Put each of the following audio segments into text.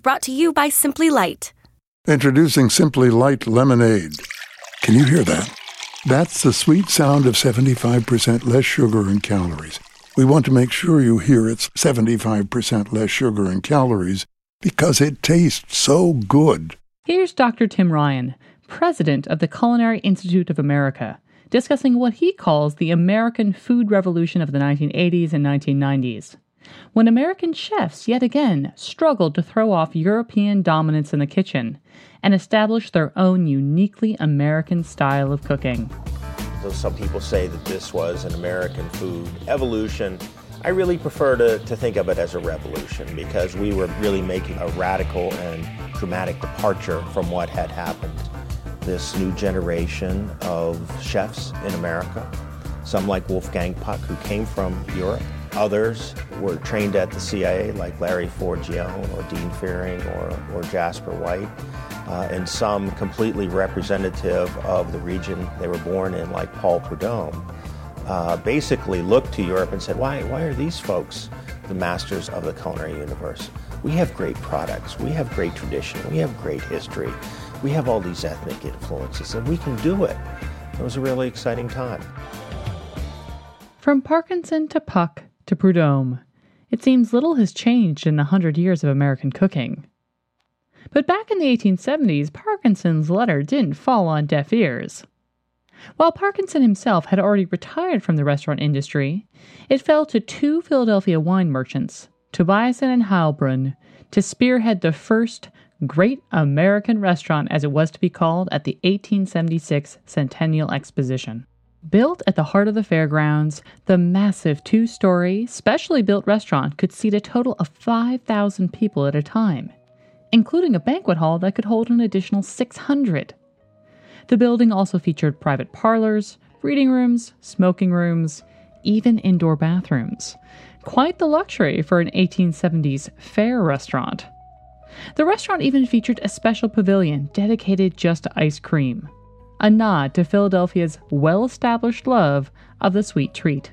is brought to you by Simply Light. Introducing Simply Light Lemonade. Can you hear that? That's the sweet sound of 75% less sugar and calories. We want to make sure you hear it's 75% less sugar and calories because it tastes so good. Here's Dr. Tim Ryan, president of the Culinary Institute of America, discussing what he calls the American food revolution of the 1980s and 1990s. When American chefs yet again struggled to throw off European dominance in the kitchen and establish their own uniquely American style of cooking. So some people say that this was an American food evolution. I really prefer to, to think of it as a revolution because we were really making a radical and dramatic departure from what had happened. This new generation of chefs in America, some like Wolfgang Puck, who came from Europe, Others were trained at the CIA, like Larry Forgione or Dean Fearing or, or Jasper White, uh, and some completely representative of the region they were born in, like Paul Prudhomme. Uh, basically looked to Europe and said, why, why are these folks the masters of the culinary universe? We have great products, we have great tradition, we have great history, we have all these ethnic influences, and we can do it. It was a really exciting time. From Parkinson to Puck, to Prudhomme. It seems little has changed in a hundred years of American cooking. But back in the 1870s, Parkinson's letter didn't fall on deaf ears. While Parkinson himself had already retired from the restaurant industry, it fell to two Philadelphia wine merchants, Tobiason and Heilbrunn, to spearhead the first Great American Restaurant, as it was to be called, at the 1876 Centennial Exposition. Built at the heart of the fairgrounds, the massive two story, specially built restaurant could seat a total of 5,000 people at a time, including a banquet hall that could hold an additional 600. The building also featured private parlors, reading rooms, smoking rooms, even indoor bathrooms. Quite the luxury for an 1870s fair restaurant. The restaurant even featured a special pavilion dedicated just to ice cream a nod to Philadelphia's well established love of the sweet treat.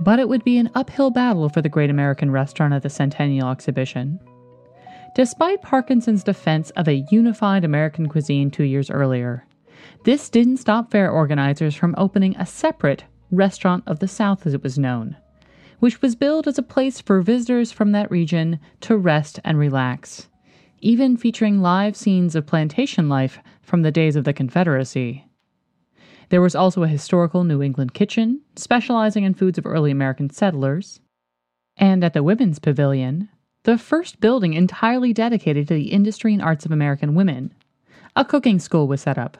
But it would be an uphill battle for the Great American Restaurant at the Centennial Exhibition. Despite Parkinson's defense of a unified American cuisine two years earlier, this didn't stop fair organizers from opening a separate Restaurant of the South, as it was known, which was billed as a place for visitors from that region to rest and relax even featuring live scenes of plantation life from the days of the Confederacy. There was also a historical New England kitchen, specializing in foods of early American settlers. And at the Women's Pavilion, the first building entirely dedicated to the industry and arts of American women, a cooking school was set up.